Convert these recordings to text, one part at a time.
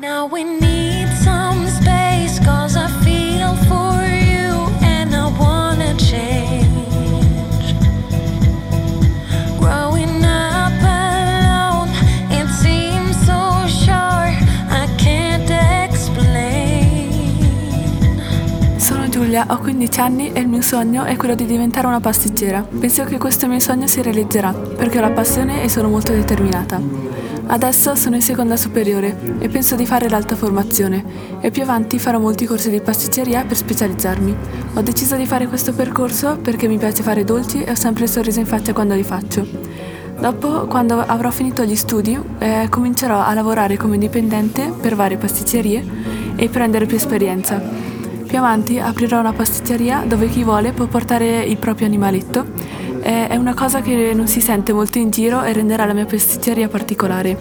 Now we need some space cause I feel for you and I wanna change. Growing up alone, it seems so short, I can't explain. Sono Giulia, ho 15 anni e il mio sogno è quello di diventare una pastiggera. Penso che questo mio sogno si realizzerà perché ho la passione e sono molto determinata. Adesso sono in seconda superiore e penso di fare l'alta formazione e più avanti farò molti corsi di pasticceria per specializzarmi. Ho deciso di fare questo percorso perché mi piace fare dolci e ho sempre il sorriso in faccia quando li faccio. Dopo, quando avrò finito gli studi, eh, comincerò a lavorare come dipendente per varie pasticcerie e prendere più esperienza. Più avanti aprirò una pasticceria dove chi vuole può portare il proprio animaletto è una cosa che non si sente molto in giro e renderà la mia pasticceria particolare.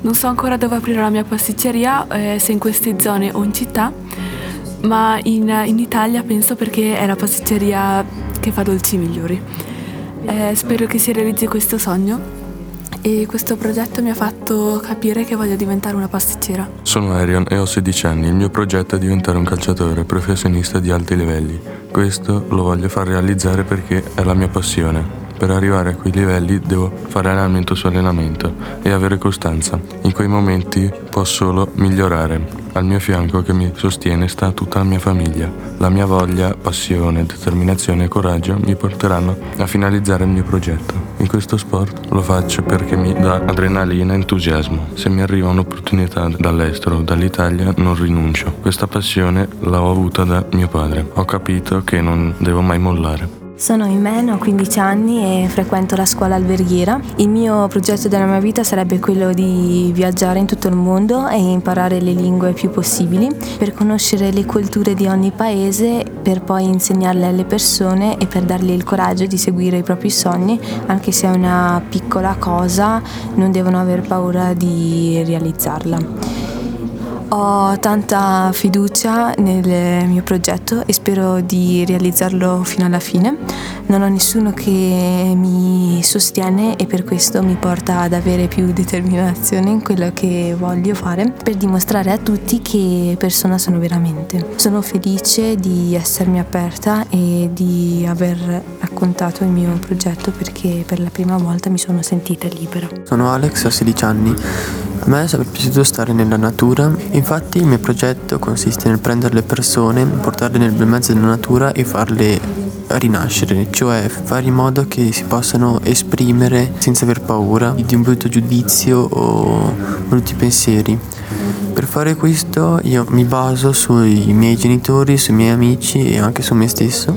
Non so ancora dove aprire la mia pasticceria, eh, se in queste zone o in città, ma in, in, Italia penso perché è la pasticceria che fa dolci migliori. Eh, spero che si realizzi questo sogno e questo progetto mi ha fatto capire che voglio diventare una pasticcera. Sono Arion e ho 16 anni. Il mio progetto è diventare un calciatore professionista di alti livelli. Questo lo voglio far realizzare perché è la mia passione. Per arrivare a quei livelli devo fare allenamento su allenamento e avere costanza. In quei momenti posso solo migliorare. Al mio fianco che mi sostiene sta tutta la mia famiglia. La mia voglia, passione, determinazione e coraggio mi porteranno a finalizzare il mio progetto. In questo sport lo faccio perché mi dà adrenalina e entusiasmo. Se mi arriva un'opportunità dall'estero dall'Italia non rinuncio. Questa passione l'ho avuta da mio padre. Ho capito che non devo mai mollare. Sono Imen, ho 15 anni e frequento la scuola alberghiera. Il mio progetto della mia vita sarebbe quello di viaggiare in tutto il mondo e imparare le lingue più possibili per conoscere le culture di ogni paese, per poi insegnarle alle persone e per dargli il coraggio di seguire i propri sogni, anche se è una piccola cosa, non devono aver paura di realizzarla. Ho tanta fiducia nel mio progetto e spero di realizzarlo fino alla fine. Non ho nessuno che mi sostiene e per questo mi porta ad avere più determinazione in quello che voglio fare per dimostrare a tutti che persona sono veramente. Sono felice di essermi aperta e di aver raccontato il mio progetto perché per la prima volta mi sono sentita libera. Sono Alex, ho 16 anni. A me sarebbe piaciuto stare nella natura, infatti il mio progetto consiste nel prendere le persone, portarle nel bel mezzo della natura e farle rinascere, cioè fare in modo che si possano esprimere senza aver paura di un brutto giudizio o brutti pensieri. Per fare questo io mi baso sui miei genitori, sui miei amici e anche su me stesso